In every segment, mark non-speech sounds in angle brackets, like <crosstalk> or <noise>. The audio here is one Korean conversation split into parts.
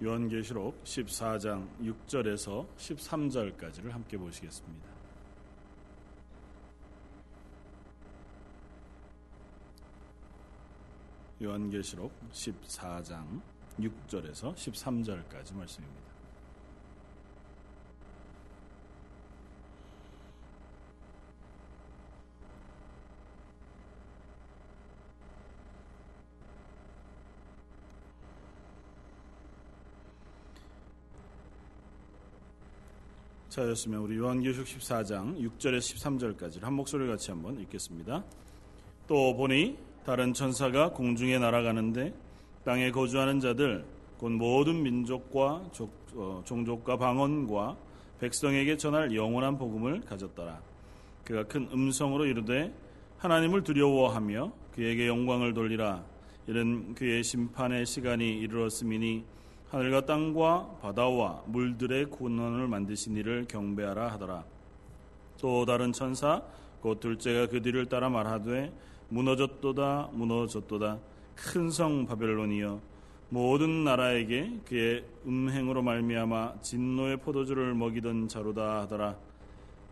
요한계시록 14장 6절에서 13절까지를 함께 보시겠습니다. 요한계시록 14장 6절에서 13절까지 말씀입니다. 자였으면 우리 요한계시록 14장 6절에서 13절까지 한 목소리를 같이 한번 읽겠습니다. 또 보니 다른 천사가 공중에 날아가는데 땅에 거주하는 자들 곧 모든 민족과 족, 어, 종족과 방언과 백성에게 전할 영원한 복음을 가졌더라. 그가 큰 음성으로 이르되 하나님을 두려워하며 그에게 영광을 돌리라. 이는 그의 심판의 시간이 이르렀음이니 하늘과 땅과 바다와 물들의 군원을 만드신 이를 경배하라 하더라. 또 다른 천사 곧 둘째가 그 뒤를 따라 말하되 무너졌도다 무너졌도다 큰 성 바벨론이여 모든 나라에게 그의 음행으로 말미암아 진노의 포도주를 먹이던 자로다 하더라.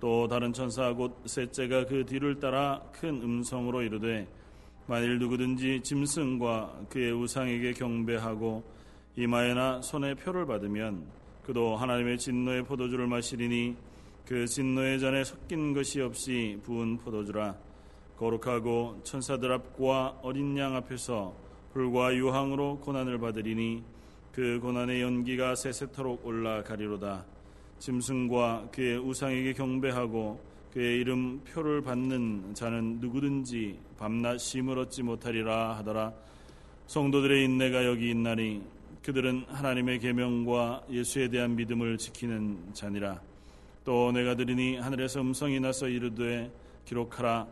또 다른 천사 곧 셋째가 그 뒤를 따라 큰 음성으로 이르되 만일 누구든지 짐승과 그의 우상에게 경배하고 이마에나 손에 표를 받으면 그도 하나님의 진노의 포도주를 마시리니 그 진노의 잔에 섞인 것이 없이 부은 포도주라. 거룩하고 천사들 앞과 어린 양 앞에서 불과 유황으로 고난을 받으리니 그 고난의 연기가 세세토록 올라가리로다. 짐승과 그의 우상에게 경배하고 그의 이름 표를 받는 자는 누구든지 밤낮 쉼을 얻지 못하리라 하더라. 성도들의 인내가 여기 있나니 그들은 하나님의 계명과 예수에 대한 믿음을 지키는 자니라. 또 내가 들으니 하늘에서 음성이 나서 이르되 기록하라.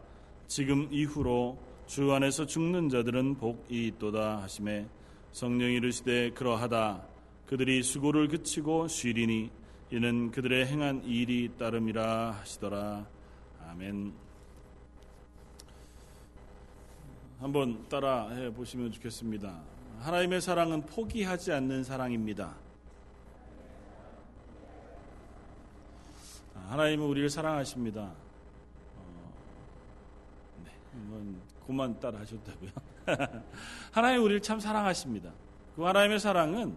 지금 이후로 주 안에서 죽는 자들은 복이 있도다 하심에 성령이 이르시되 그러하다. 그들이 수고를 그치고 쉬리니 이는 그들의 행한 일이 따름이라 하시더라. 아멘. 한번 따라 해 보시면 좋겠습니다. 하나님의 사랑은 포기하지 않는 사랑입니다. 하나님은 우리를 사랑하십니다. 어, 네, 뭐, 그만 따라 하셨다고요. <laughs> 하나님 우리를 참 사랑하십니다. 그 하나님의 사랑은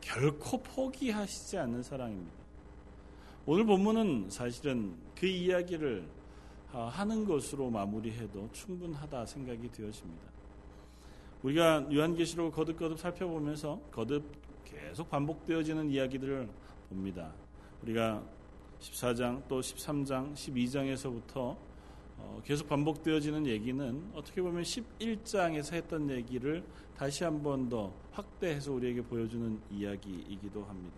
결코 포기하시지 않는 사랑입니다. 오늘 본문은 사실은 그 이야기를 아, 하는 것으로 마무리해도 충분하다 생각이 되어집니다. 우리가 요한계시록을 거듭거듭 살펴보면서 거듭 계속 반복되어지는 이야기들을 봅니다. 우리가 14장 또 13장 12장에서부터 어, 계속 반복되어지는 얘기는 어떻게 보면 11장에서 했던 얘기를 다시 한 번 더 확대해서 우리에게 보여주는 이야기이기도 합니다.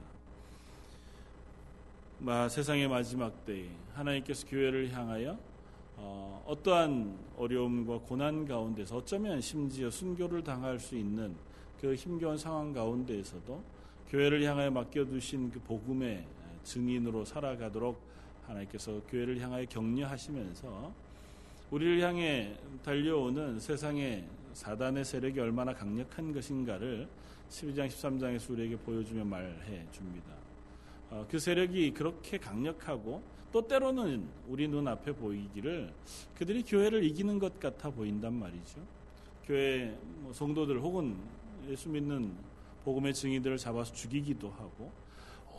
마, 세상의 마지막 때에 하나님께서 교회를 향하여 어, 어떠한 어려움과 고난 가운데서 어쩌면 심지어 순교를 당할 수 있는 그 힘겨운 상황 가운데에서도 교회를 향하여 맡겨두신 그 복음의 증인으로 살아가도록 하나님께서 교회를 향하여 격려하시면서 우리를 향해 달려오는 세상의 사단의 세력이 얼마나 강력한 것인가를 12장 13장에서 우리에게 보여주며 말해 줍니다. 어, 그 세력이 그렇게 강력하고 또 때로는 우리 눈앞에 보이기를 그들이 교회를 이기는 것 같아 보인단 말이죠. 교회 뭐 성도들 혹은 예수 믿는 복음의 증인들을 잡아서 죽이기도 하고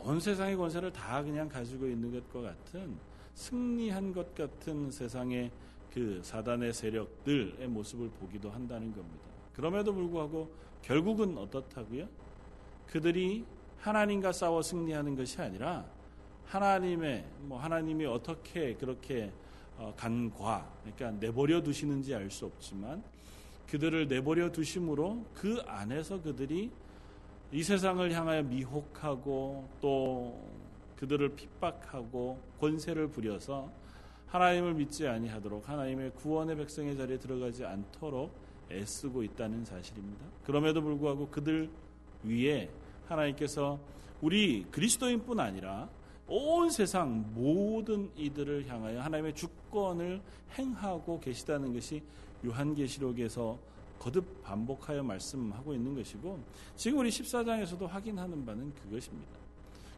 온 세상의 권세를 다 그냥 가지고 있는 것과 같은 승리한 것 같은 세상의 그 사단의 세력들의 모습을 보기도 한다는 겁니다. 그럼에도 불구하고 결국은 어떻다고요? 그들이 하나님과 싸워 승리하는 것이 아니라 하나님의 뭐 하나님이 어떻게 그렇게 어, 간과 그러니까 내버려 두시는지 알 수 없지만 그들을 내버려 두심으로 그 안에서 그들이 이 세상을 향하여 미혹하고 또 그들을 핍박하고 권세를 부려서 하나님을 믿지 아니하도록 하나님의 구원의 백성의 자리에 들어가지 않도록 애쓰고 있다는 사실입니다. 그럼에도 불구하고 그들 위에 하나님께서 우리 그리스도인뿐 아니라 온 세상 모든 이들을 향하여 하나님의 주권을 행하고 계시다는 것이 요한계시록에서 거듭 반복하여 말씀하고 있는 것이고 지금 우리 14장에서도 확인하는 바는 그것입니다.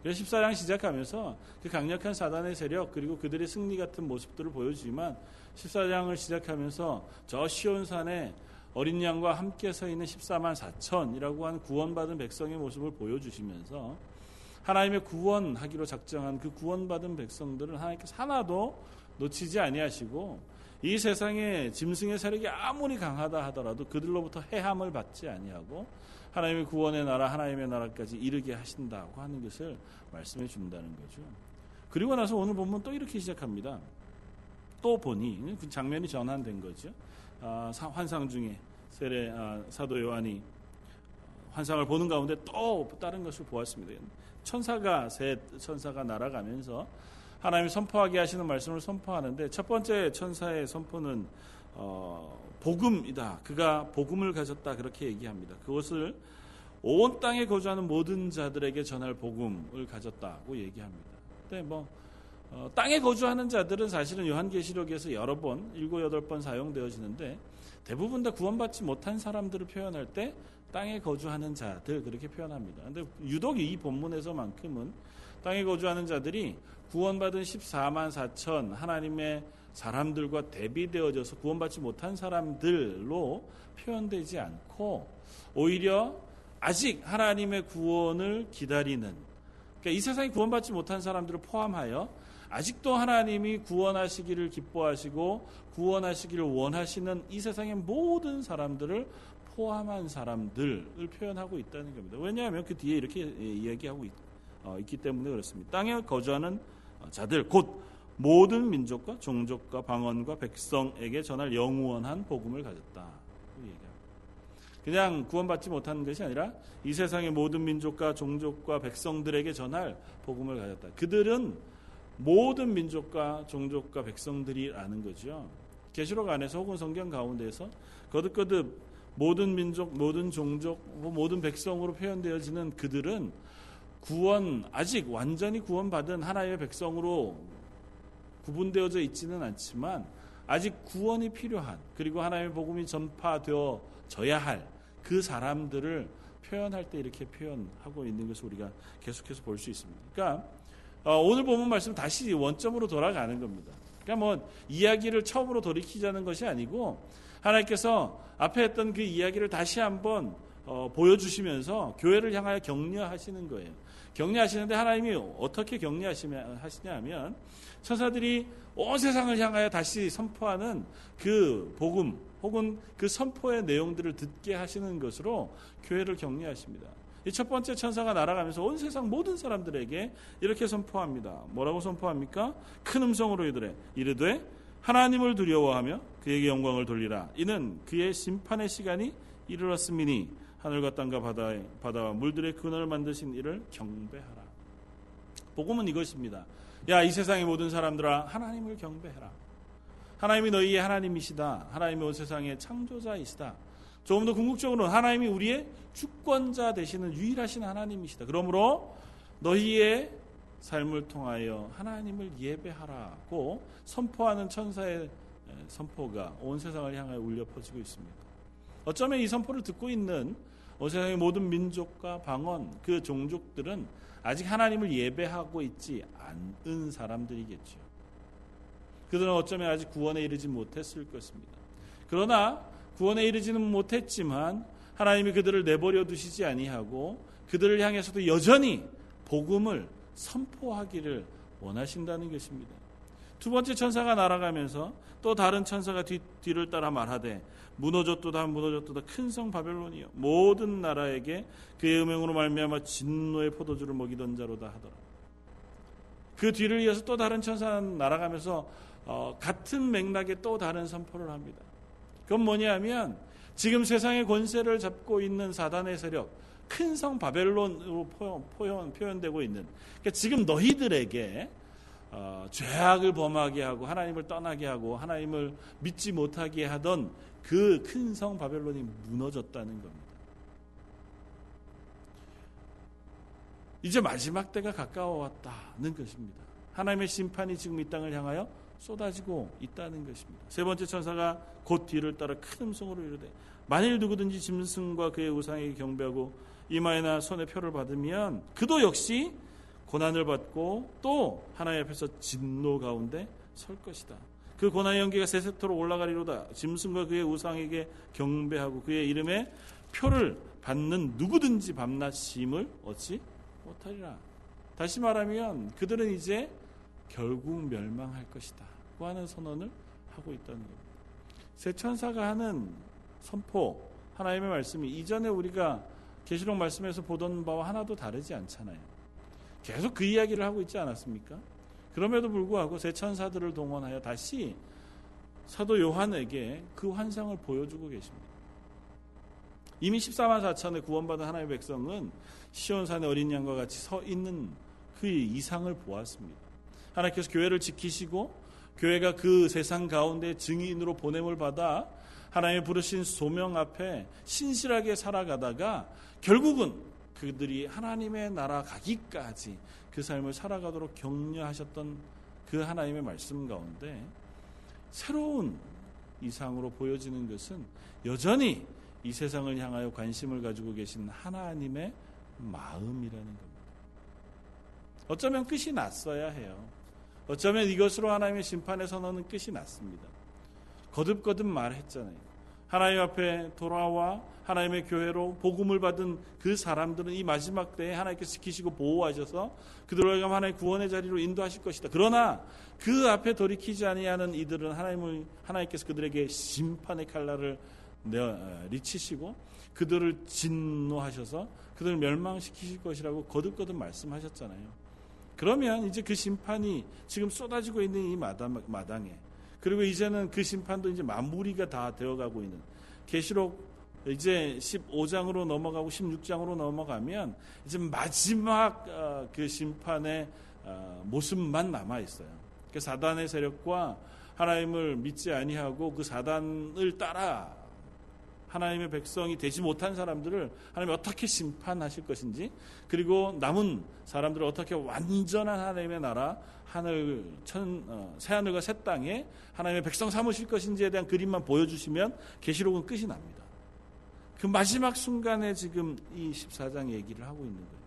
그래서 14장 시작하면서 그 강력한 사단의 세력 그리고 그들의 승리 같은 모습들을 보여주지만 14장을 시작하면서 저 시온산에 어린 양과 함께 서 있는 14만 4천이라고 하는 구원받은 백성의 모습을 보여주시면서 하나님의 구원하기로 작정한 그 구원받은 백성들을 하나님께서 하나도 놓치지 아니하시고 이 세상에 짐승의 세력이 아무리 강하다 하더라도 그들로부터 해함을 받지 아니하고 하나님의 구원의 나라 하나님의 나라까지 이르게 하신다고 하는 것을 말씀해 준다는 거죠. 그리고 나서 오늘 보면 또 이렇게 시작합니다. 또 보니 그 장면이 전환된 거죠. 아, 환상 중에 세례 아, 사도 요한이 환상을 보는 가운데 또 다른 것을 보았습니다. 천사가 새 천사가 날아가면서 하나님이 선포하게 하시는 말씀을 선포하는데 첫 번째 천사의 선포는 어, 복음이다. 그가 복음을 가졌다. 그렇게 얘기합니다. 그것을 온 땅에 거주하는 모든 자들에게 전할 복음을 가졌다고 얘기합니다. 근데 뭐 어, 땅에 거주하는 자들은 사실은 요한계시록에서 여러 번, 일곱 여덟 번 사용되어지는데 대부분 다 구원받지 못한 사람들을 표현할 때 땅에 거주하는 자들 그렇게 표현합니다. 근데 유독 이 본문에서만큼은 땅에 거주하는 자들이 구원받은 14만 4천 하나님의 사람들과 대비되어져서 구원받지 못한 사람들로 표현되지 않고 오히려 아직 하나님의 구원을 기다리는 그러니까 이 세상에 구원받지 못한 사람들을 포함하여 아직도 하나님이 구원하시기를 기뻐하시고 구원하시기를 원하시는 이 세상의 모든 사람들을 포함한 사람들을 표현하고 있다는 겁니다. 왜냐하면 그 뒤에 이렇게 이야기하고 있, 어, 기 때문에 그렇습니다. 땅에 거주하는 자들 곧 모든 민족과 종족과 방언과 백성에게 전할 영원한 복음을 가졌다. 그냥 구원받지 못하는 것이 아니라 이 세상의 모든 민족과 종족과 백성들에게 전할 복음을 가졌다. 그들은 모든 민족과 종족과 백성들이라는 거죠. 계시록 안에서 혹은 성경 가운데서 거듭거듭 모든 민족, 모든 종족, 모든 백성으로 표현되어지는 그들은 구원 아직 완전히 구원받은 하나의 백성으로 구분되어져 있지는 않지만 아직 구원이 필요한 그리고 하나님의 복음이 전파되어져야 할 그 사람들을 표현할 때 이렇게 표현하고 있는 것을 우리가 계속해서 볼 수 있습니다. 그러니까 어, 오늘 보면 말씀 다시 원점으로 돌아가는 겁니다. 그러니까 뭐 이야기를 처음으로 돌이키자는 것이 아니고 하나님께서 앞에 했던 그 이야기를 다시 한번 어, 보여주시면서 교회를 향하여 격려하시는 거예요. 격려하시는데 하나님이 어떻게 격려하시냐 면 천사들이 온 세상을 향하여 다시 선포하는 그 복음 혹은 그 선포의 내용들을 듣게 하시는 것으로 교회를 격려하십니다. 이 첫 번째 천사가 날아가면서 온 세상 모든 사람들에게 이렇게 선포합니다. 뭐라고 선포합니까? 큰 음성으로 이르되 하나님을 두려워하며 그에게 영광을 돌리라. 이는 그의 심판의 시간이 이르렀음이니 하늘과 땅과 바다에, 바다와 물들의 근원을 만드신 이를 경배하라. 복음은 이것입니다. 야, 이 세상의 모든 사람들아, 하나님을 경배해라. 하나님이 너희의 하나님이시다. 하나님이 온 세상의 창조자이시다. 조금 더 궁극적으로 하나님이 우리의 주권자 되시는 유일하신 하나님이시다. 그러므로 너희의 삶을 통하여 하나님을 예배하라고 선포하는 천사의 선포가 온 세상을 향하여 울려 퍼지고 있습니다. 어쩌면 이 선포를 듣고 있는 온 세상의 모든 민족과 방언, 그 종족들은 아직 하나님을 예배하고 있지 않은 사람들이겠죠. 그들은 어쩌면 아직 구원에 이르지 못했을 것입니다. 그러나 구원에 이르지는 못했지만 하나님이 그들을 내버려 두시지 아니하고 그들을 향해서도 여전히 복음을 선포하기를 원하신다는 것입니다. 두 번째 천사가 날아가면서 또 다른 천사가 뒤, 뒤를 따라 말하되 무너졌도다 무너졌도다 큰 성 바벨론이요 모든 나라에게 그의 음행으로 말미암아 진노의 포도주를 먹이던 자로다 하더라. 그 뒤를 이어서 또 다른 천사는 날아가면서 어, 같은 맥락의 또 다른 선포를 합니다. 그건 뭐냐면 지금 세상의 권세를 잡고 있는 사단의 세력 큰 성 바벨론으로 표현, 표현, 되고 있는 그러니까 지금 너희들에게 어, 죄악을 범하게 하고 하나님을 떠나게 하고 하나님을 믿지 못하게 하던 그 큰 성 바벨론이 무너졌다는 겁니다. 이제 마지막 때가 가까워 왔다는 것입니다. 하나님의 심판이 지금 이 땅을 향하여 쏟아지고 있다는 것입니다. 세 번째 천사가 곧 뒤를 따라 큰 음성으로 이르되 만일 누구든지 짐승과 그의 우상에게 경배하고 이마에나 손에 표를 받으면 그도 역시 고난을 받고 또 하나님 앞에서 진노 가운데 설 것이다. 그 고난의 연기가 세세토로 올라가리로다. 짐승과 그의 우상에게 경배하고 그의 이름에 표를 받는 누구든지 밤낮 심을 얻지 못하리라. 다시 말하면 그들은 이제 결국 멸망할 것이다. 고 하는 선언을 하고 있다는 겁니다. 새 천사가 하는 선포, 하나님의 말씀이 이전에 우리가 계시록 말씀에서 보던 바와 하나도 다르지 않잖아요. 계속 그 이야기를 하고 있지 않았습니까? 그럼에도 불구하고 새 천사들을 동원하여 다시 사도 요한에게 그 환상을 보여주고 계십니다. 이미 14만 4천의 구원받은 하나님의 백성은 시온산의 어린 양과 같이 서 있는 그 이상을 보았습니다. 하나님께서 교회를 지키시고 교회가 그 세상 가운데 증인으로 보냄을 받아 하나님의 부르신 소명 앞에 신실하게 살아가다가 결국은 그들이 하나님의 나라 가기까지 그 삶을 살아가도록 격려하셨던 그 하나님의 말씀 가운데 새로운 이상으로 보여지는 것은 여전히 이 세상을 향하여 관심을 가지고 계신 하나님의 마음이라는 겁니다. 어쩌면 끝이 났어야 해요. 어쩌면 이것으로 하나님의 심판의 선언은 끝이 났습니다. 거듭거듭 말했잖아요. 하나님 앞에 돌아와 하나님의 교회로 복음을 받은 그 사람들은 이 마지막 때에 하나님께서 지키시고 보호하셔서 그들을 하나님의 구원의 자리로 인도하실 것이다. 그러나 그 앞에 돌이키지 아니하는 이들은 하나님을 하나님께서 그들에게 심판의 칼날을 내리치시고 그들을 진노하셔서 그들을 멸망시키실 것이라고 거듭거듭 말씀하셨잖아요. 그러면 이제 그 심판이 지금 쏟아지고 있는 이 마당, 마당에 그리고 이제는 그 심판도 이제 마무리가 다 되어가고 있는 계시록 이제 15장으로 넘어가고 16장으로 넘어가면 이제 마지막 어, 그 심판의 어, 모습만 남아 있어요. 그 사단의 세력과 하나님을 믿지 아니하고 그 사단을 따라 하나님의 백성이 되지 못한 사람들을 하나님이 어떻게 심판하실 것인지 그리고 남은 사람들을 어떻게 완전한 하나님의 나라 하늘 천 어, 새하늘과 새 땅에 하나님의 백성 삼으실 것인지에 대한 그림만 보여주시면 계시록은 끝이 납니다. 그 마지막 순간에 지금 이 14장 얘기를 하고 있는 거예요.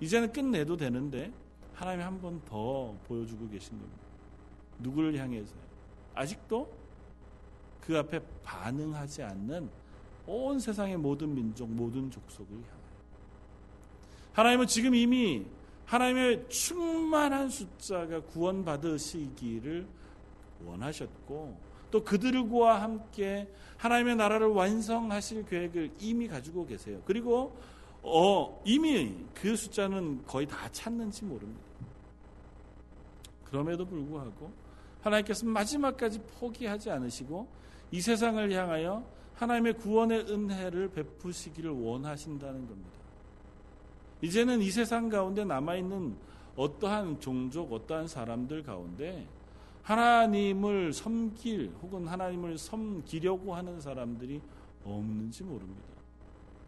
이제는 끝내도 되는데 하나님이 한 번 더 보여주고 계신 겁니다. 누구를 향해서요? 아직도 그 앞에 반응하지 않는 온 세상의 모든 민족, 모든 족속을 향하여. 하나님은 지금 이미 하나님의 충만한 숫자가 구원받으시기를 원하셨고 또 그들과 함께 하나님의 나라를 완성하실 계획을 이미 가지고 계세요. 그리고 어, 이미 그 숫자는 거의 다 찼는지 모릅니다. 그럼에도 불구하고 하나님께서 마지막까지 포기하지 않으시고 이 세상을 향하여 하나님의 구원의 은혜를 베푸시기를 원하신다는 겁니다. 이제는 이 세상 가운데 남아있는 어떠한 종족, 어떠한 사람들 가운데 하나님을 섬길 혹은 하나님을 섬기려고 하는 사람들이 없는지 모릅니다.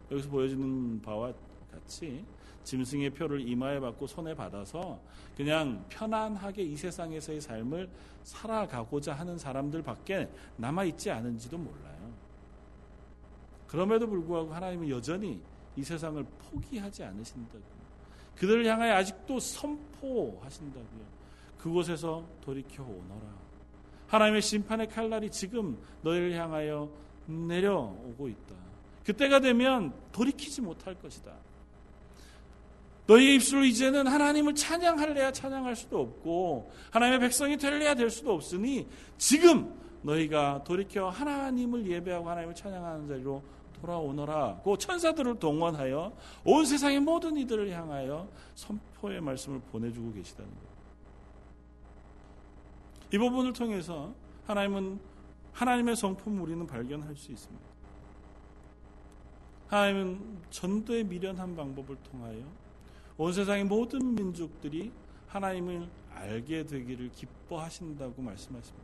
여기서 보여지는 바와 같이 짐승의 표를 이마에 받고 손에 받아서 그냥 편안하게 이 세상에서의 삶을 살아가고자 하는 사람들밖에 남아 있지 않은지도 몰라요. 그럼에도 불구하고 하나님은 여전히 이 세상을 포기하지 않으신다고요. 그들을 향하여 아직도 선포하신다고요. 그곳에서 돌이켜 오너라. 하나님의 심판의 칼날이 지금 너희를 향하여 내려오고 있다. 그때가 되면 돌이키지 못할 것이다. 너희의 입술로 이제는 하나님을 찬양할래야 찬양할 수도 없고 하나님의 백성이 될래야 될 수도 없으니 지금 너희가 돌이켜 하나님을 예배하고 하나님을 찬양하는 자리로 돌아오너라. 그 천사들을 동원하여 온 세상의 모든 이들을 향하여 선포의 말씀을 보내주고 계시다는 거예요. 이 부분을 통해서 하나님은 하나님의 성품 우리는 발견할 수 있습니다. 하나님은 전도에 미련한 방법을 통하여 온 세상의 모든 민족들이 하나님을 알게 되기를 기뻐하신다고 말씀하십니다.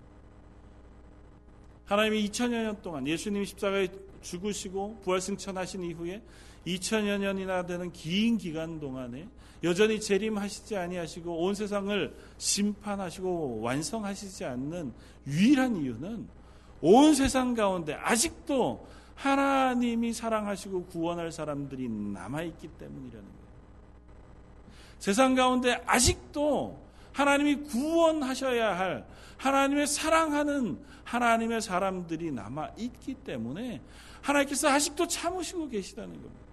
하나님이 2000여 년 동안 예수님이 십자가에 죽으시고 부활승천하신 이후에 2000여 년이나 되는 긴 기간 동안에 여전히 재림하시지 아니하시고 온 세상을 심판하시고 완성하시지 않는 유일한 이유는 온 세상 가운데 아직도 하나님이 사랑하시고 구원할 사람들이 남아있기 때문이라는 거예요. 세상 가운데 아직도 하나님이 구원하셔야 할 하나님의 사랑하는 하나님의 사람들이 남아 있기 때문에 하나님께서 아직도 참으시고 계시다는 겁니다.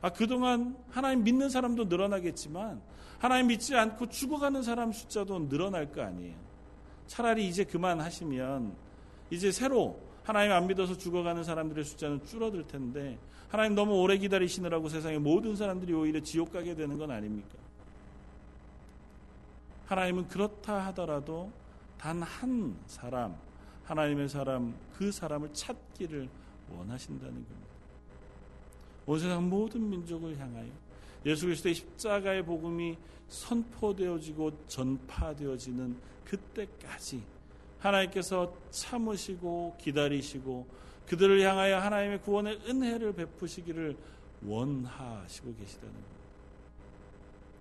아, 그동안 하나님 믿는 사람도 늘어나겠지만 하나님 믿지 않고 죽어가는 사람 숫자도 늘어날 거 아니에요. 차라리 이제 그만하시면 이제 새로 하나님 안 믿어서 죽어가는 사람들의 숫자는 줄어들 텐데 하나님 너무 오래 기다리시느라고 세상의 모든 사람들이 오히려 지옥 가게 되는 건 아닙니까? 하나님은 그렇다 하더라도 단 한 사람, 하나님의 사람, 그 사람을 찾기를 원하신다는 겁니다. 온 세상 모든 민족을 향하여 예수 그리스도의 십자가의 복음이 선포되어지고 전파되어지는 그때까지 하나님께서 참으시고 기다리시고 그들을 향하여 하나님의 구원의 은혜를 베푸시기를 원하시고 계시다는 것.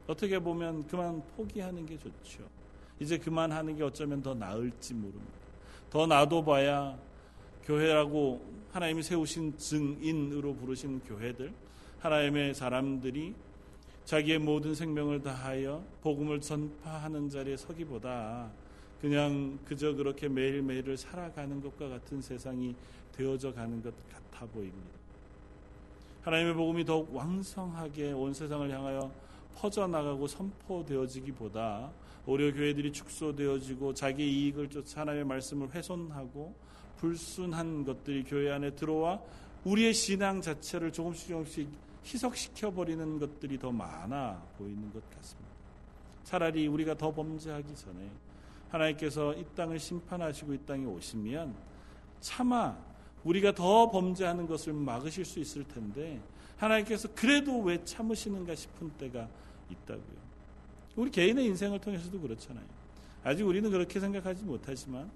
어떻게 보면 그만 포기하는 게 좋죠. 이제 그만 하는 게 어쩌면 더 나을지 모릅니다. 더 놔둬봐야 교회라고 하나님이 세우신 증인으로 부르신 교회들, 하나님의 사람들이 자기의 모든 생명을 다하여 복음을 전파하는 자리에 서기보다 그냥 그저 그렇게 매일매일을 살아가는 것과 같은 세상이 되어져 가는 것 같아 보입니다. 하나님의 복음이 더욱 왕성하게 온 세상을 향하여 퍼져나가고 선포되어지기보다 오히려 교회들이 축소되어지고 자기 이익을 쫓아 하나님의 말씀을 훼손하고 불순한 것들이 교회 안에 들어와 우리의 신앙 자체를 조금씩 조금씩 희석시켜 버리는 것들이 더 많아 보이는 것 같습니다. 차라리 우리가 더 범죄하기 전에 하나님께서 이 땅을 심판하시고 이 땅에 오시면 차마 우리가 더 범죄하는 것을 막으실 수 있을 텐데 하나님께서 그래도 왜 참으시는가 싶은 때가 있다고요. 우리 개인의 인생을 통해서도 그렇잖아요. 아직 우리는 그렇게 생각하지 못하지만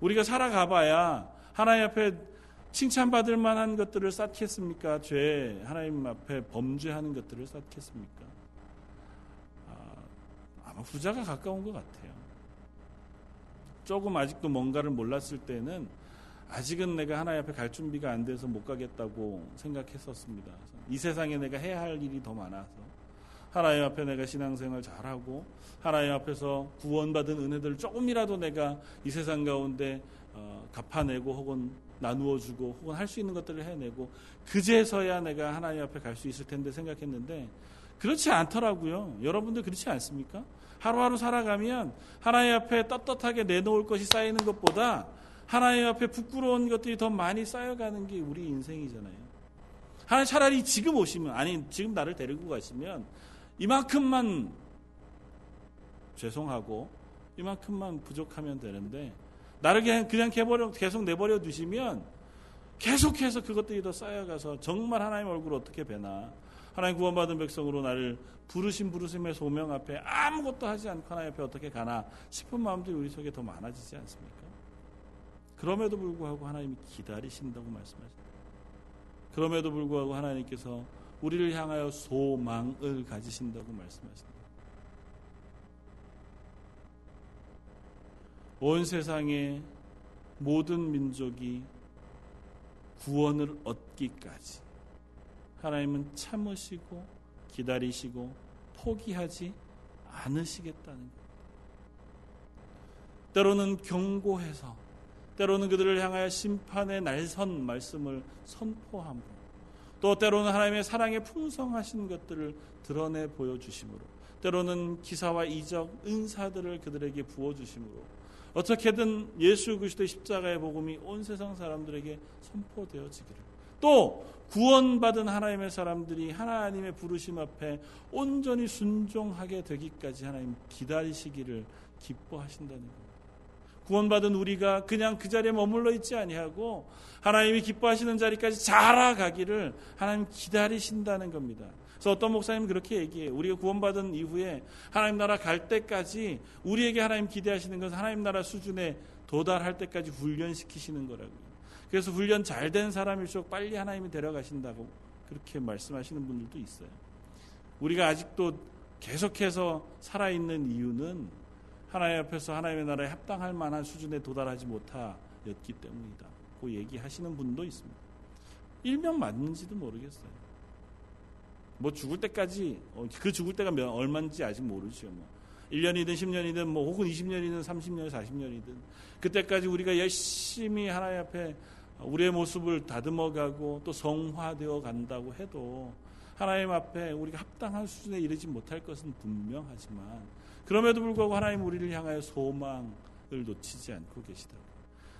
우리가 살아가봐야 하나님 앞에 칭찬받을 만한 것들을 쌓겠습니까? 죄, 하나님 앞에 범죄하는 것들을 쌓겠습니까? 아, 마 후자가 가까운 것 같아요. 조금 아직도 뭔가를 몰랐을 때는 아직은 내가 하나님 앞에 갈 준비가 안 돼서 못 가겠다고 생각했었습니다. 이 세상에 내가 해야 할 일이 더 많아서 하나님 앞에 내가 신앙생활 잘하고 하나님 앞에서 구원받은 은혜들을 조금이라도 내가 이 세상 가운데 어, 갚아내고 혹은 나누어주고 혹은 할 수 있는 것들을 해내고 그제서야 내가 하나님 앞에 갈 수 있을 텐데 생각했는데 그렇지 않더라고요. 여러분들 그렇지 않습니까? 하루하루 살아가면 하나님 앞에 떳떳하게 내놓을 것이 쌓이는 것보다 하나님 앞에 부끄러운 것들이 더 많이 쌓여가는 게 우리 인생이잖아요. 하나님 차라리 지금 오시면 아니 지금 나를 데리고 가시면 이만큼만 죄송하고 이만큼만 부족하면 되는데 나를 그냥 그냥 개버려, 계속 내버려 두시면 계속해서 그것들이 더 쌓여가서 정말 하나님 얼굴 어떻게 뵈나 하나님 구원받은 백성으로 나를 부르신 부르심의 소명 앞에 아무것도 하지 않고 하나님 앞에 어떻게 가나 싶은 마음들이 우리 속에 더 많아지지 않습니까? 그럼에도 불구하고 하나님이 기다리신다고 말씀하십니다. 그럼에도 불구하고 하나님께서 우리를 향하여 소망을 가지신다고 말씀하십니다. 온 세상의 모든 민족이 구원을 얻기까지 하나님은 참으시고 기다리시고 포기하지 않으시겠다는 것. 때로는 경고해서 때로는 그들을 향하여 심판의 날선 말씀을 선포함으로 또 때로는 하나님의 사랑의 풍성하신 것들을 드러내 보여주심으로 때로는 기사와 이적, 은사들을 그들에게 부어주심으로 어떻게든 예수 그리스도의 십자가의 복음이 온 세상 사람들에게 선포되어지기를 또 구원받은 하나님의 사람들이 하나님의 부르심 앞에 온전히 순종하게 되기까지 하나님 기다리시기를 기뻐하신다는 것. 구원받은 우리가 그냥 그 자리에 머물러 있지 아니하고 하나님이 기뻐하시는 자리까지 자라가기를 하나님 기다리신다는 겁니다. 그래서 어떤 목사님은 그렇게 얘기해요. 우리가 구원받은 이후에 하나님 나라 갈 때까지 우리에게 하나님 기대하시는 것은 하나님 나라 수준에 도달할 때까지 훈련시키시는 거라고요. 그래서 훈련 잘 된 사람일수록 빨리 하나님이 데려가신다고 그렇게 말씀하시는 분들도 있어요. 우리가 아직도 계속해서 살아있는 이유는 하나님 앞에서 하나님의 나라에 합당할 만한 수준에 도달하지 못하였기 때문이다. 그 얘기하시는 분도 있습니다. 일명 맞는지도 모르겠어요. 뭐 죽을 때까지 어, 그 죽을 때가 몇, 얼마인지 아직 모르죠. 뭐 1년이든 10년이든 뭐 혹은 20년이든 30년, 40년이든 그때까지 우리가 열심히 하나님 앞에 우리의 모습을 다듬어 가고 또 성화되어 간다고 해도 하나님 앞에 우리가 합당한 수준에 이르지 못할 것은 분명하지만 그럼에도 불구하고 하나님 우리를 향하여 소망을 놓치지 않고 계시다고.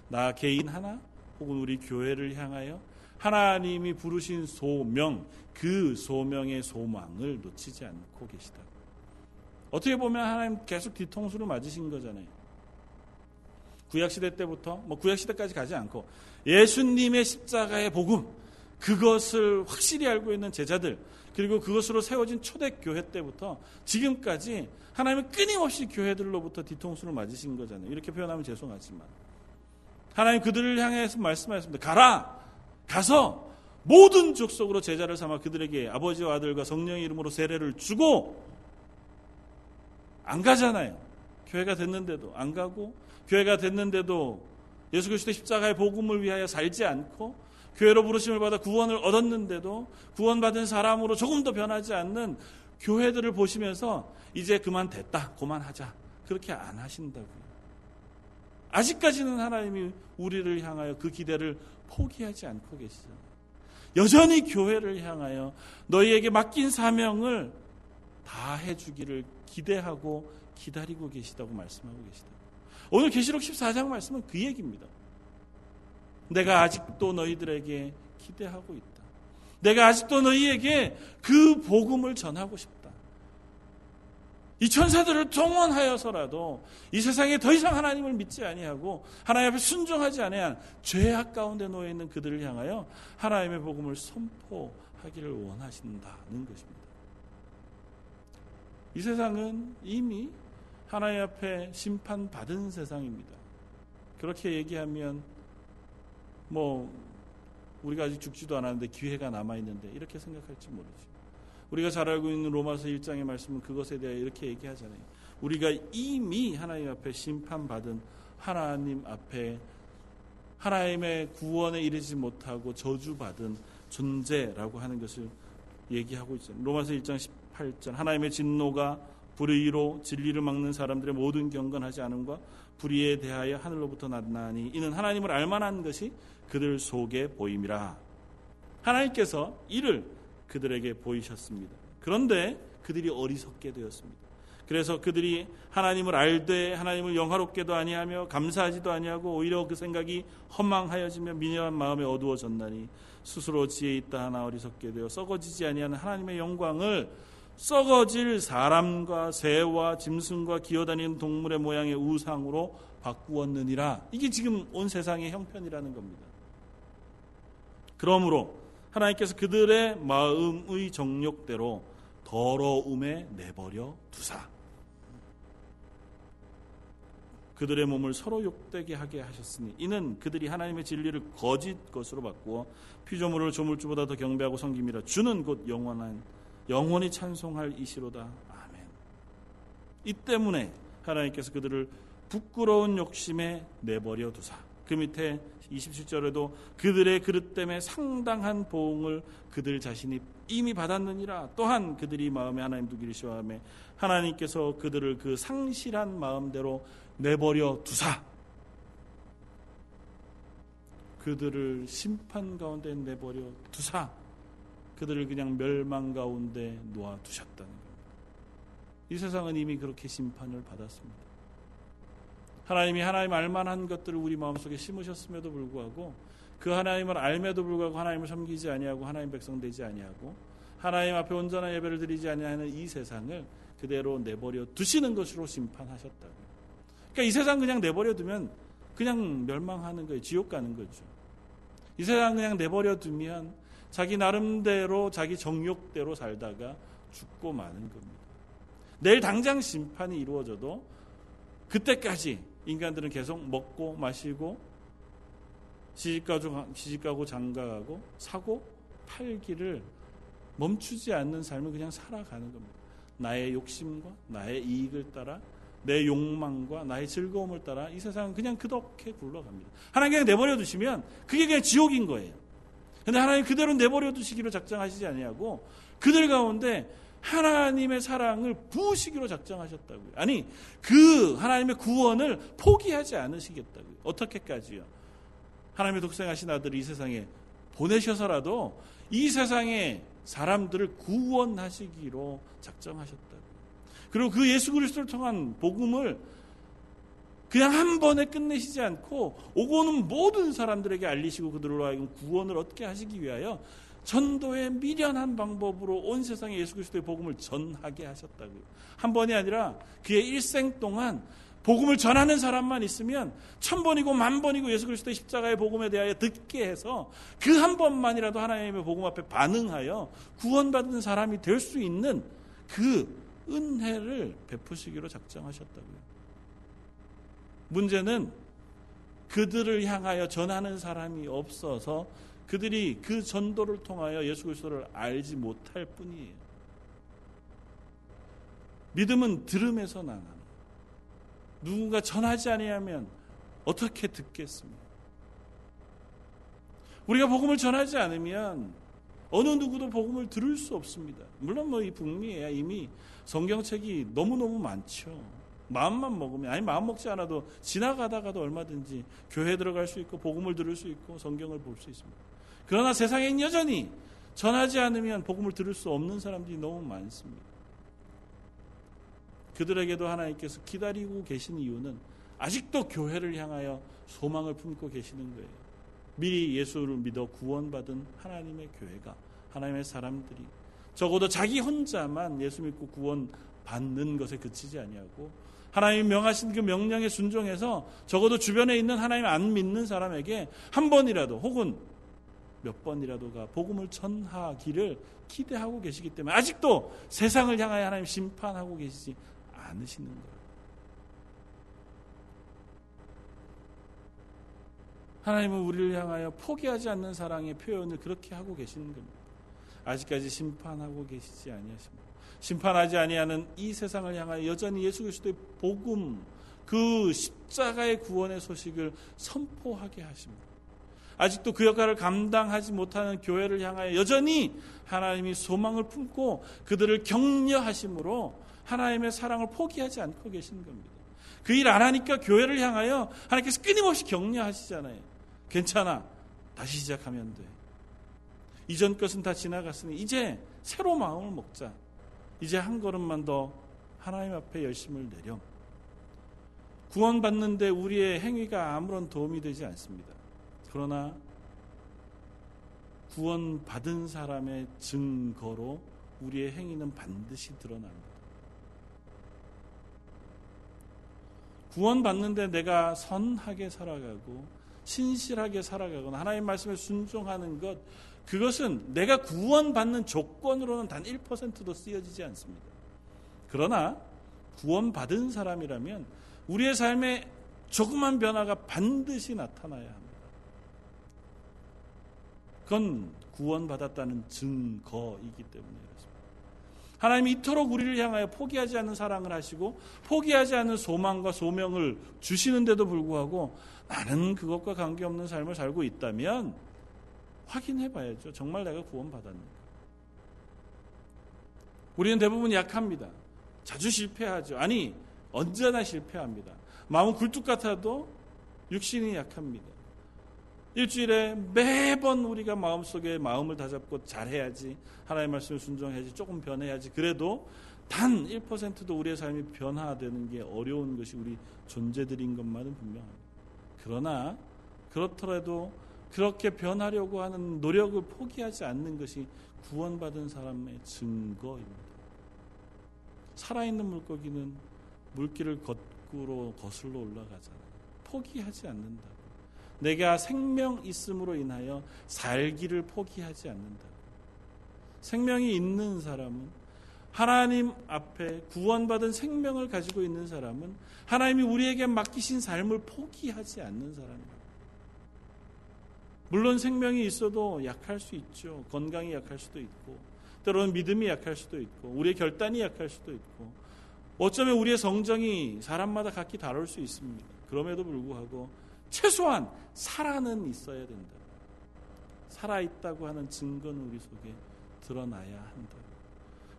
나 개인 하나 혹은 우리 교회를 향하여 하나님이 부르신 소명, 그 소명의 소망을 놓치지 않고 계시다. 어떻게 보면 하나님 계속 뒤통수를 맞으신 거잖아요. 구약 시대 때부터 뭐 구약 시대까지 가지 않고 예수님의 십자가의 복음 그것을 확실히 알고 있는 제자들 그리고 그것으로 세워진 초대 교회 때부터 지금까지 하나님은 끊임없이 교회들로부터 뒤통수를 맞으신 거잖아요. 이렇게 표현하면 죄송하지만 하나님 그들을 향해서 말씀하셨습니다. 가라 가서 모든 족속으로 제자를 삼아 그들에게 아버지와 아들과 성령의 이름으로 세례를 주고 안 가잖아요. 교회가 됐는데도 안 가고 교회가 됐는데도 예수 그리스도 십자가의 복음을 위하여 살지 않고 교회로 부르심을 받아 구원을 얻었는데도 구원받은 사람으로 조금 더 변하지 않는 교회들을 보시면서 이제 그만 됐다. 그만하자. 그렇게 안 하신다고요. 아직까지는 하나님이 우리를 향하여 그 기대를 포기하지 않고 계시죠. 여전히 교회를 향하여 너희에게 맡긴 사명을 다 해주기를 기대하고 기다리고 계시다고 말씀하고 계시다. 오늘 계시록 14장 말씀은 그 얘기입니다. 내가 아직도 너희들에게 기대하고 있다. 내가 아직도 너희에게 그 복음을 전하고 싶다. 이 천사들을 동원하여서라도 이 세상에 더 이상 하나님을 믿지 아니하고 하나님 앞에 순종하지 아니한 죄악 가운데 놓여 있는 그들을 향하여 하나님의 복음을 선포하기를 원하신다는 것입니다. 이 세상은 이미 하나님 앞에 심판받은 세상입니다. 그렇게 얘기하면 뭐 우리가 아직 죽지도 않았는데 기회가 남아 있는데 이렇게 생각할지 모르죠. 우리가 잘 알고 있는 로마서 1장의 말씀은 그것에 대해 이렇게 얘기하잖아요. 우리가 이미 하나님 앞에 심판받은 하나님 앞에 하나님의 구원에 이르지 못하고 저주받은 존재라고 하는 것을 얘기하고 있어요. 로마서 1장 18절 하나님의 진노가 불의로 진리를 막는 사람들의 모든 경건하지 않음과 불의에 대하여 하늘로부터 났나니 이는 하나님을 알만한 것이 그들 속에 보임이라. 하나님께서 이를 그들에게 보이셨습니다. 그런데 그들이 어리석게 되었습니다. 그래서 그들이 하나님을 알되 하나님을 영화롭게도 아니하며 감사하지도 아니하고 오히려 그 생각이 허망하여지며 미련한 마음에 어두워졌나니 스스로 지혜 있다 하나 어리석게 되어 썩어지지 아니하는 하나님의 영광을 썩어질 사람과 새와 짐승과 기어다니는 동물의 모양의 우상으로 바꾸었느니라. 이게 지금 온 세상의 형편이라는 겁니다. 그러므로 하나님께서 그들의 마음의 정욕대로 더러움에 내버려 두사. 그들의 몸을 서로 욕되게 하게 하셨으니 이는 그들이 하나님의 진리를 거짓 것으로 바꾸어 피조물을 조물주보다 더 경배하고 섬김이라 주는 곧 영원한 영원히 찬송할 이시로다. 아멘. 이 때문에 하나님께서 그들을 부끄러운 욕심에 내버려 두사. 그 밑에 27절에도 그들의 그릇 때문에 상당한 보응을 그들 자신이 이미 받았느니라. 또한 그들이 마음에 하나님 두기를 시험하며 하나님께서 그들을 그 상실한 마음대로 내버려 두사. 그들을 심판 가운데 내버려 두사. 그들을 그냥 멸망 가운데 놓아 두셨다는 겁니다. 이 세상은 이미 그렇게 심판을 받았습니다. 하나님이 하나님 알만한 것들을 우리 마음속에 심으셨음에도 불구하고 그 하나님을 알매도 불구하고 하나님을 섬기지 아니하고 하나님 백성 되지 아니하고 하나님 앞에 온전한 예배를 드리지 아니하는 이 세상을 그대로 내버려 두시는 것으로 심판하셨다고. 그러니까 이 세상 그냥 내버려 두면 그냥 멸망하는 거예요. 지옥 가는 거죠. 이 세상 그냥 내버려 두면 자기 나름대로 자기 정욕대로 살다가 죽고 마는 겁니다. 내일 당장 심판이 이루어져도 그때까지 인간들은 계속 먹고 마시고 시집가고, 장가가고 사고 팔기를 멈추지 않는 삶을 그냥 살아가는 겁니다. 나의 욕심과 나의 이익을 따라 내 욕망과 나의 즐거움을 따라 이 세상은 그냥 그렇게 굴러갑니다. 하나님 그냥 내버려 두시면 그게 그냥 지옥인 거예요. 근데 하나님 그대로 내버려 두시기로 작정하시지 아니하고 그들 가운데 하나님의 사랑을 부으시기로 작정하셨다고요. 아니, 그 하나님의 구원을 포기하지 않으시겠다고요. 어떻게까지요? 하나님의 독생하신 아들을 이 세상에 보내셔서라도 이 세상에 사람들을 구원하시기로 작정하셨다고요. 그리고 그 예수 그리스도를 통한 복음을 그냥 한 번에 끝내시지 않고 오고 는 모든 사람들에게 알리시고 그들로 하여금 구원을 얻게 하시기 위하여 전도의 미련한 방법으로 온 세상에 예수 그리스도의 복음을 전하게 하셨다고요. 한 번이 아니라 그의 일생 동안 복음을 전하는 사람만 있으면 천 번이고 만 번이고 예수 그리스도의 십자가의 복음에 대하여 듣게 해서 그 한 번만이라도 하나님의 복음 앞에 반응하여 구원받은 사람이 될 수 있는 그 은혜를 베푸시기로 작정하셨다고요. 문제는 그들을 향하여 전하는 사람이 없어서 그들이 그 전도를 통하여 예수 그리스도를 알지 못할 뿐이에요. 믿음은 들음에서 나는 누군가 전하지 아니하면 어떻게 듣겠습니까? 우리가 복음을 전하지 않으면 어느 누구도 복음을 들을 수 없습니다. 물론 뭐 이 북미에 이미 성경책이 너무너무 많죠. 마음만 먹으면 아니 마음 먹지 않아도 지나가다가도 얼마든지 교회 들어갈 수 있고 복음을 들을 수 있고 성경을 볼 수 있습니다. 그러나 세상엔 여전히 전하지 않으면 복음을 들을 수 없는 사람들이 너무 많습니다. 그들에게도 하나님께서 기다리고 계신 이유는 아직도 교회를 향하여 소망을 품고 계시는 거예요. 미리 예수를 믿어 구원받은 하나님의 교회가 하나님의 사람들이 적어도 자기 혼자만 예수 믿고 구원 받는 것에 그치지 아니하고 하나님 명하신 그 명령에 순종해서 적어도 주변에 있는 하나님 안 믿는 사람에게 한 번이라도 혹은 몇 번이라도가 복음을 전하기를 기대하고 계시기 때문에 아직도 세상을 향하여 하나님 심판하고 계시지 않으시는 거예요. 하나님은 우리를 향하여 포기하지 않는 사랑의 표현을 그렇게 하고 계시는 겁니다. 아직까지 심판하고 계시지 아니하십니다. 심판하지 아니하는 이 세상을 향하여 여전히 예수 그리스도의 복음 그 십자가의 구원의 소식을 선포하게 하십니다. 아직도 그 역할을 감당하지 못하는 교회를 향하여 여전히 하나님이 소망을 품고 그들을 격려하심으로 하나님의 사랑을 포기하지 않고 계시는 겁니다. 그 일 안 하니까 교회를 향하여 하나님께서 끊임없이 격려하시잖아요. 괜찮아. 다시 시작하면 돼. 이전 것은 다 지나갔으니 이제 새로 마음을 먹자. 이제 한 걸음만 더 하나님 앞에 열심을 내려. 구원받는데 우리의 행위가 아무런 도움이 되지 않습니다. 그러나 구원받은 사람의 증거로 우리의 행위는 반드시 드러납니다. 구원받는데 내가 선하게 살아가고 신실하게 살아가거나 하나님 말씀에 순종하는 것 그것은 내가 구원받는 조건으로는 단 1%도 쓰여지지 않습니다. 그러나 구원받은 사람이라면 우리의 삶에 조그만 변화가 반드시 나타나야 합니다. 그건 구원받았다는 증거이기 때문에 하나님이 이토록 우리를 향하여 포기하지 않는 사랑을 하시고 포기하지 않는 소망과 소명을 주시는데도 불구하고 나는 그것과 관계없는 삶을 살고 있다면 확인해 봐야죠. 정말 내가 구원받았는가. 우리는 대부분 약합니다. 자주 실패하죠. 아니, 언제나 실패합니다. 마음은 굴뚝 같아도 육신이 약합니다. 일주일에 매번 우리가 마음속에 마음을 다잡고 잘해야지 하나님의 말씀을 순종해야지 조금 변해야지 그래도 단 1%도 우리의 삶이 변화되는 게 어려운 것이 우리 존재들인 것만은 분명합니다. 그러나 그렇더라도 그렇게 변하려고 하는 노력을 포기하지 않는 것이 구원받은 사람의 증거입니다. 살아있는 물고기는 물길을 거꾸로 거슬러 올라가잖아요. 포기하지 않는다. 내가 생명 있음으로 인하여 살기를 포기하지 않는다. 생명이 있는 사람은 하나님 앞에 구원받은 생명을 가지고 있는 사람은 하나님이 우리에게 맡기신 삶을 포기하지 않는 사람입니다. 물론 생명이 있어도 약할 수 있죠. 건강이 약할 수도 있고, 때로는 믿음이 약할 수도 있고, 우리의 결단이 약할 수도 있고, 어쩌면 우리의 성정이 사람마다 각기 다를 수 있습니다. 그럼에도 불구하고 최소한 살아는 있어야 된다. 살아있다고 하는 증거는 우리 속에 드러나야 한다.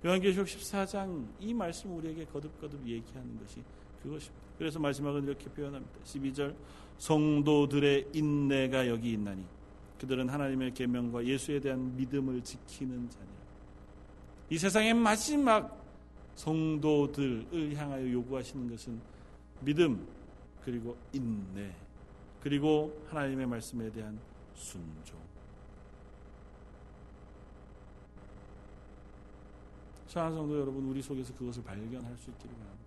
요한계시록 14장 이 말씀 우리에게 거듭거듭 얘기하는 것이 그것입니다. 그래서 마지막은 이렇게 표현합니다. 12절 성도들의 인내가 여기 있나니 그들은 하나님의 계명과 예수에 대한 믿음을 지키는 자니라. 이 세상의 마지막 성도들을 향하여 요구하시는 것은 믿음 그리고 인내 그리고 하나님의 말씀에 대한 순종. 사랑하는 성도 여러분, 우리 속에서 그것을 발견할 수 있기를 바랍니다.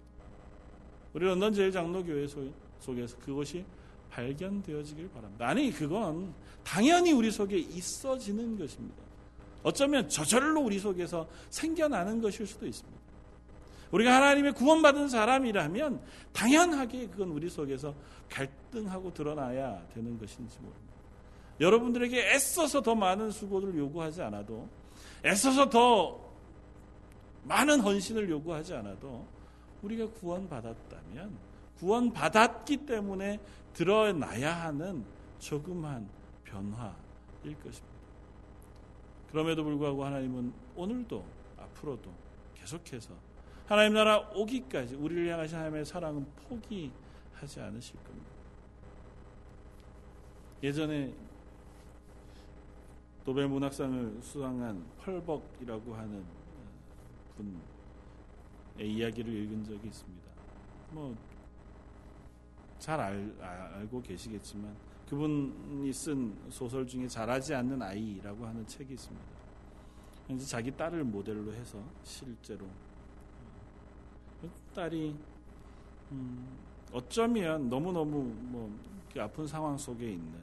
우리 런던 제일 장로교회 속에서 그것이 발견되어지길 바랍니다. 아니, 그건 당연히 우리 속에 있어지는 것입니다. 어쩌면 저절로 우리 속에서 생겨나는 것일 수도 있습니다. 우리가 하나님의 구원받은 사람이라면 당연하게 그건 우리 속에서 갈등하고 드러나야 되는 것인지 모릅니다. 여러분들에게 애써서 더 많은 수고를 요구하지 않아도 애써서 더 많은 헌신을 요구하지 않아도 우리가 구원받았다면 구원받았기 때문에 드러나야 하는 조그만 변화일 것입니다. 그럼에도 불구하고 하나님은 오늘도 앞으로도 계속해서 하나님 나라 오기까지 우리를 향하신 하나님의 사랑은 포기하지 않으실 겁니다. 예전에 노벨 문학상을 수상한 펄벅이라고 하는 분의 이야기를 읽은 적이 있습니다. 뭐 잘 알고 계시겠지만 그분이 쓴 소설 중에 잘하지 않는 아이라고 하는 책이 있습니다. 그래서 자기 딸을 모델로 해서 실제로 딸이 음, 어쩌면 너무 너무 뭐 아픈 상황 속에 있는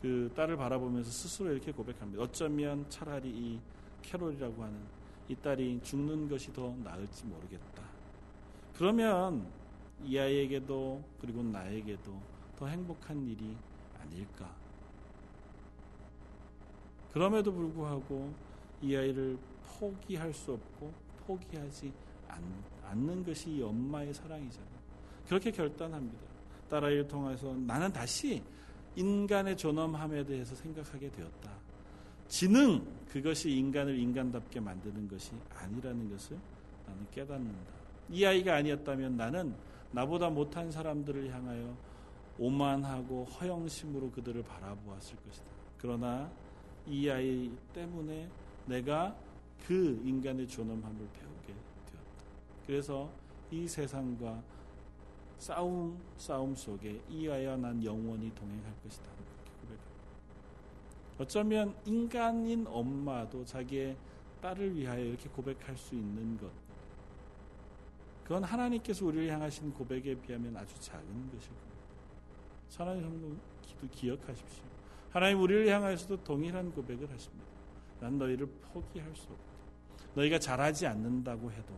그 딸을 바라보면서 스스로 이렇게 고백합니다. 어쩌면 차라리 이 캐롤이라고 하는 이 딸이 죽는 것이 더 나을지 모르겠다. 그러면 이 아이에게도 그리고 나에게도 더 행복한 일이 아닐까. 그럼에도 불구하고 이 아이를 포기할 수 없고 포기하지 않는 것이 이 엄마의 사랑이잖아요. 그렇게 결단합니다. 딸아이를 통해서 나는 다시 인간의 존엄함에 대해서 생각하게 되었다. 지능, 그것이 인간을 인간답게 만드는 것이 아니라는 것을 나는 깨닫는다. 이 아이가 아니었다면 나는 나보다 못한 사람들을 향하여 오만하고 허영심으로 그들을 바라보았을 것이다. 그러나 이 아이 때문에 내가 그 인간의 존엄함을 배우게 되었다. 그래서 이 세상과 싸움 싸움 속에 이 아이와 난 영원히 동행할 것이다. 어쩌면 인간인 엄마도 자기의 딸을 위하여 이렇게 고백할 수 있는 것. 그건 하나님께서 우리를 향하신 고백에 비하면 아주 작은 것일 겁니다. 사랑하는 성도 기억하십시오. 하나님 우리를 향하여서도 동일한 고백을 하십니다. 난 너희를 포기할 수 없다. 너희가 잘하지 않는다고 해도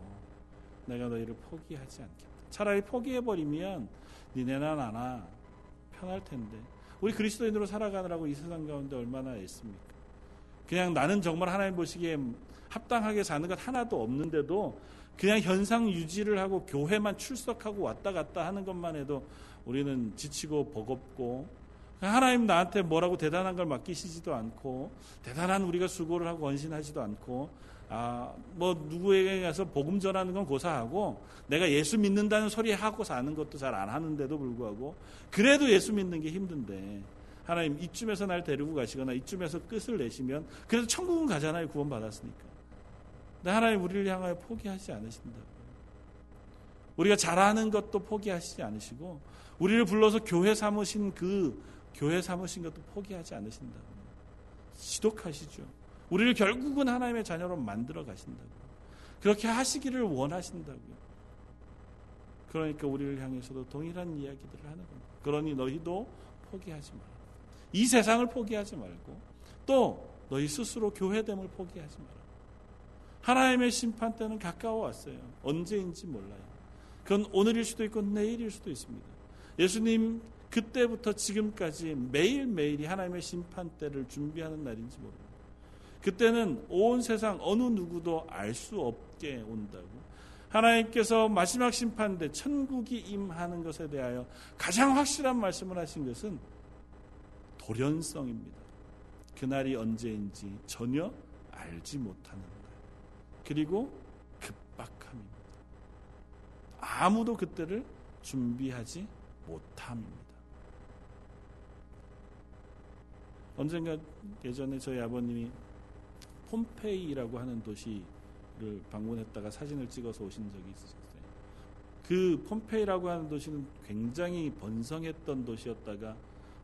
내가 너희를 포기하지 않겠다. 차라리 포기해버리면 니네나 나나 편할 텐데 우리 그리스도인으로 살아가느라고 이 세상 가운데 얼마나 애씁니까? 그냥 나는 정말 하나님 보시기에 합당하게 사는 것 하나도 없는데도 그냥 현상 유지를 하고 교회만 출석하고 왔다 갔다 하는 것만 해도 우리는 지치고 버겁고 하나님 나한테 뭐라고 대단한 걸 맡기시지도 않고 대단한 우리가 수고를 하고 원신하지도 않고 아, 뭐 누구에게 가서 복음 전하는 건 고사하고 내가 예수 믿는다는 소리 하고 사는 것도 잘 안 하는데도 불구하고 그래도 예수 믿는 게 힘든데 하나님 이쯤에서 날 데리고 가시거나 이쯤에서 끝을 내시면 그래도 천국은 가잖아요 구원 받았으니까. 하나님 우리를 향하여 포기하지 않으신다. 우리가 잘하는 것도 포기하시지 않으시고 우리를 불러서 교회 삼으신 그 교회 삼으신 것도 포기하지 않으신다. 지독하시죠. 우리를 결국은 하나님의 자녀로 만들어 가신다고. 그렇게 하시기를 원하신다고요. 그러니까 우리를 향해서도 동일한 이야기들을 하는 겁니다. 그러니 너희도 포기하지 마라. 이 세상을 포기하지 말고 또 너희 스스로 교회됨을 포기하지 마라. 하나님의 심판 때는 가까워 왔어요. 언제인지 몰라요. 그건 오늘일 수도 있고 내일일 수도 있습니다. 예수님 그때부터 지금까지 매일매일이 하나님의 심판대를 준비하는 날인지 모릅니다. 그때는 온 세상 어느 누구도 알 수 없게 온다고. 하나님께서 마지막 심판대 천국이 임하는 것에 대하여 가장 확실한 말씀을 하신 것은 돌연성입니다. 그날이 언제인지 전혀 알지 못하는 날. 그리고 급박함입니다. 아무도 그때를 준비하지 못함입니다. 언젠가 예전에 저희 아버님이 폼페이라고 하는 도시를 방문했다가 사진을 찍어서 오신 적이 있으셨어요. 그 폼페이라고 하는 도시는 굉장히 번성했던 도시였다가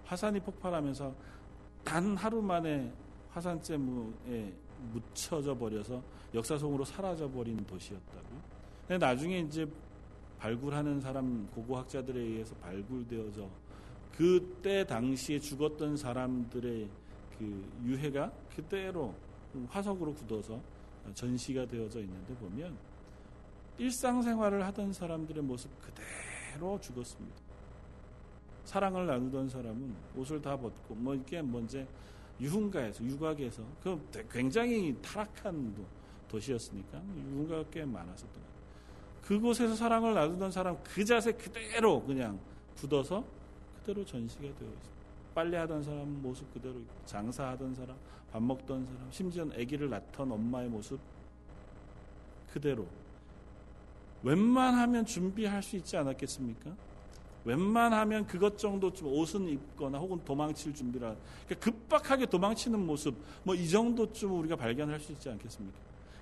화산이 폭발하면서 단 하루 만에 화산재무에 묻혀져 버려서 역사 속으로 사라져 버린 도시였다고. 근데 나중에 이제 발굴하는 사람 고고학자들에 의해서 발굴되어져 그때 당시에 죽었던 사람들의 그 유해가 그대로 화석으로 굳어서 전시가 되어져 있는데 보면 일상생활을 하던 사람들의 모습 그대로 죽었습니다. 사랑을 나누던 사람은 옷을 다 벗고 뭐 이게 뭔지 유흥가에서 유곽에서 그 굉장히 타락한 도시였으니까 유흥가가 꽤 많았었던 거예요. 그곳에서 사랑을 나누던 사람 그 자세 그대로 그냥 굳어서 그대로 전시가 되어 있습니다. 빨래하던 사람 모습 그대로 있고 장사하던 사람 밥 먹던 사람 심지어 아기를 낳던 엄마의 모습 그대로 웬만하면 준비할 수 있지 않았겠습니까? 웬만하면 그것 정도 좀 옷은 입거나 혹은 도망칠 준비를 그러니까 급박하게 도망치는 모습 뭐 이 정도쯤 우리가 발견할 수 있지 않겠습니까?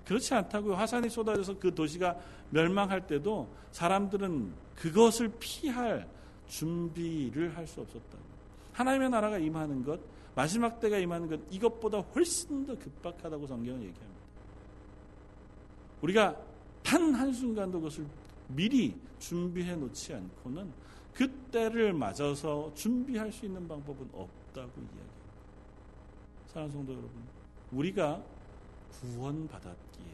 그렇지 않다고요. 화산이 쏟아져서 그 도시가 멸망할 때도 사람들은 그것을 피할 준비를 할 수 없었다. 하나님의 나라가 임하는 것, 마지막 때가 임하는 것, 이것보다 훨씬 더 급박하다고 성경은 얘기합니다. 우리가 단 한순간도 그것을 미리 준비해 놓지 않고는 그때를 맞아서 준비할 수 있는 방법은 없다고 이야기합니다. 사랑하는 성도 여러분, 우리가 구원받았기에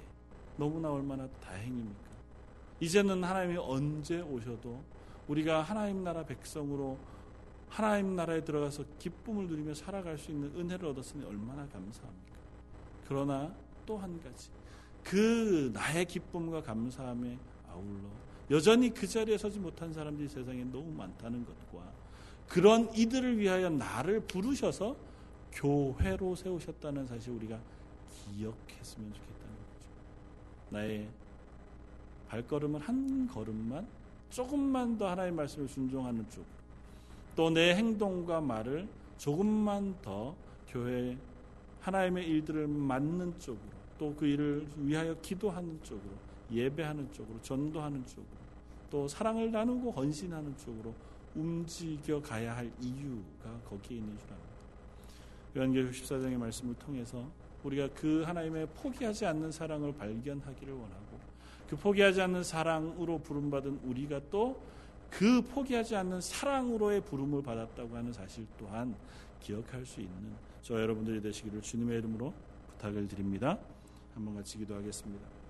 너무나 얼마나 다행입니까? 이제는 하나님이 언제 오셔도 우리가 하나님 나라 백성으로 하나님 나라에 들어가서 기쁨을 누리며 살아갈 수 있는 은혜를 얻었으니 얼마나 감사합니까? 그러나 또 한 가지. 그 나의 기쁨과 감사함에 아울러 여전히 그 자리에 서지 못한 사람들이 세상에 너무 많다는 것과 그런 이들을 위하여 나를 부르셔서 교회로 세우셨다는 사실 우리가 기억했으면 좋겠다는 거죠. 나의 발걸음을 한 걸음만 조금만 더 하나님의 말씀을 순종하는 쪽으로 또내 행동과 말을 조금만 더 교회 하나님의 일들을 맡는 쪽으로 또 그 일을 위하여 기도하는 쪽으로 예배하는 쪽으로 전도하는 쪽으로 또 사랑을 나누고 헌신하는 쪽으로 움직여 가야 할 이유가 거기에 있는 줄 압니다. 요한계시록 14장의 말씀을 통해서 우리가 그 하나님의 포기하지 않는 사랑을 발견하기를 원하고 그 포기하지 않는 사랑으로 부름받은 우리가 또 그 포기하지 않는 사랑으로의 부름을 받았다고 하는 사실 또한 기억할 수 있는 저 여러분들이 되시기를 주님의 이름으로 부탁을 드립니다. 한번 같이 기도하겠습니다.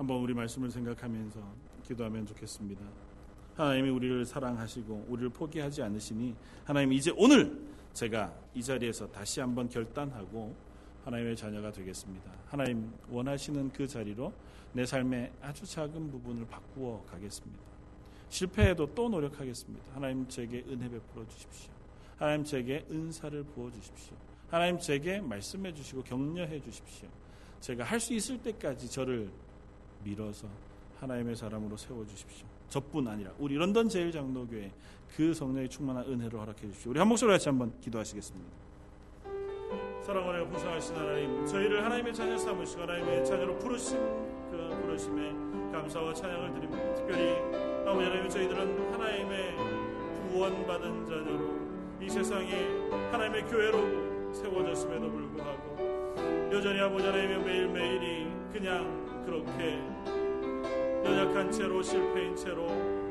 한번 우리 말씀을 생각하면서 기도하면 좋겠습니다. 하나님이 우리를 사랑하시고 우리를 포기하지 않으시니 하나님 이제 오늘 제가 이 자리에서 다시 한번 결단하고 하나님의 자녀가 되겠습니다. 하나님 원하시는 그 자리로 내 삶의 아주 작은 부분을 바꾸어 가겠습니다. 실패해도 또 노력하겠습니다. 하나님 제게 은혜 베풀어 주십시오. 하나님 제게 은사를 부어 주십시오. 하나님 제게 말씀해 주시고 격려해 주십시오. 제가 할 수 있을 때까지 저를 밀어서 하나님의 사람으로 세워 주십시오. 저뿐 아니라 우리 런던 제일 장로교회 그 성령의 충만한 은혜를 허락해 주십시오. 우리 한 목소리 같이 한번 기도하시겠습니다. 사랑하여 풍성하신 하나님, 저희를 하나님의 자녀 삼으시고 하나님의 자녀로 부르신 그 부르심에 감사와 찬양을 드립니다. 특별히 아버지 하나님 저희들은 하나님의 구원받은 자녀로 이 세상에 하나님의 교회로 세워졌음에도 불구하고 여전히 아버지 하나님의 매일매일이 그냥 그렇게 연약한 채로 실패인 채로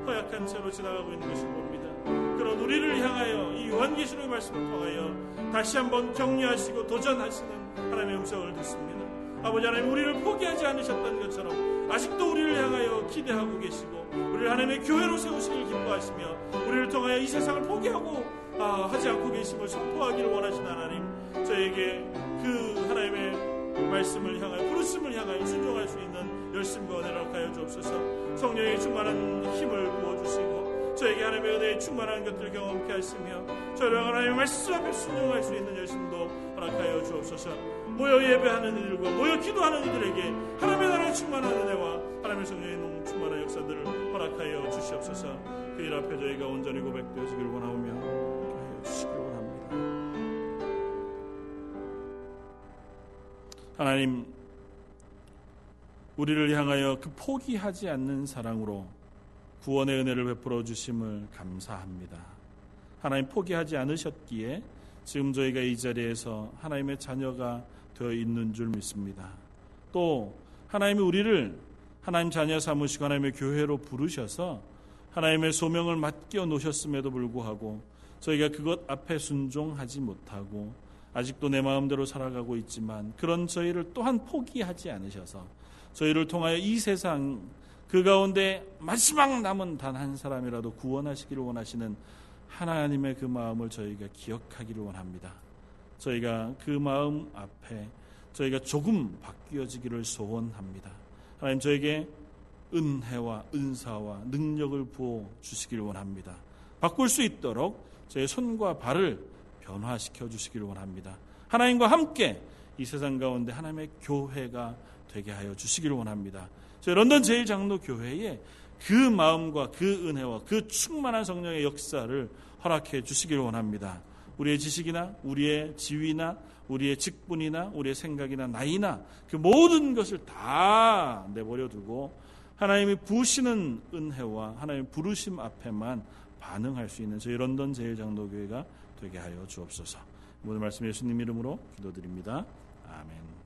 허약한 채로 지나가고 있는 것을 봅니다. 그런 우리를 향하여 이 요한계시록의 말씀을 통하여 다시 한번 격려하시고 도전하시는 하나님의 음성을 듣습니다. 아버지 하나님 우리를 포기하지 않으셨던 것처럼 아직도 우리를 향하여 기대하고 계시고 우리를 하나님의 교회로 세우시길 기뻐하시며 우리를 통하여 이 세상을 포기하고 아, 하지 않고 계심을 선포하기를 원하신 하나님 저에게 그 말씀을 향하여 부르심을 향하여 순종할 수 있는 열심과 은혜를 하여 주옵소서. 성령의 충만한 힘을 부어주시고 저에게 하나님의 은혜에 충만한 것들을 경험케 하시며 저를 하나님의 말씀 앞에 순종할 수 있는 열심도 허락하여 주옵소서. 모여 예배하는 이들과 모여 기도하는 이들에게 하나님의 나라의 충만한 은혜와 하나님의 성령의 농 충만한 역사들을 허락하여 주시옵소서. 그 일 앞에 저희가 온전히 고백되어지길 원하오며 하여 주시길 하나님 우리를 향하여 그 포기하지 않는 사랑으로 구원의 은혜를 베풀어 주심을 감사합니다. 하나님 포기하지 않으셨기에 지금 저희가 이 자리에서 하나님의 자녀가 되어 있는 줄 믿습니다. 또 하나님이 우리를 하나님 자녀 삼으시고 하나님의 교회로 부르셔서 하나님의 소명을 맡겨 놓으셨음에도 불구하고 저희가 그것 앞에 순종하지 못하고 아직도 내 마음대로 살아가고 있지만 그런 저희를 또한 포기하지 않으셔서 저희를 통하여 이 세상 그 가운데 마지막 남은 단 한 사람이라도 구원하시기를 원하시는 하나님의 그 마음을 저희가 기억하기를 원합니다. 저희가 그 마음 앞에 저희가 조금 바뀌어지기를 소원합니다. 하나님 저에게 은혜와 은사와 능력을 부어 주시기를 원합니다. 바꿀 수 있도록 저의 손과 발을 변화시켜 주시기를 원합니다. 하나님과 함께 이 세상 가운데 하나님의 교회가 되게 하여 주시기를 원합니다. 저희 런던 제일 장로 교회에 그 마음과 그 은혜와 그 충만한 성령의 역사를 허락해 주시기를 원합니다. 우리의 지식이나 우리의 지위나 우리의 직분이나 우리의 생각이나 나이나 그 모든 것을 다 내버려 두고 하나님이 부으시는 은혜와 하나님 부르심 앞에만 반응할 수 있는 저희 런던 제일장로교회가 되게 하여 주옵소서. 오늘 말씀 예수님 이름으로 기도드립니다. 아멘.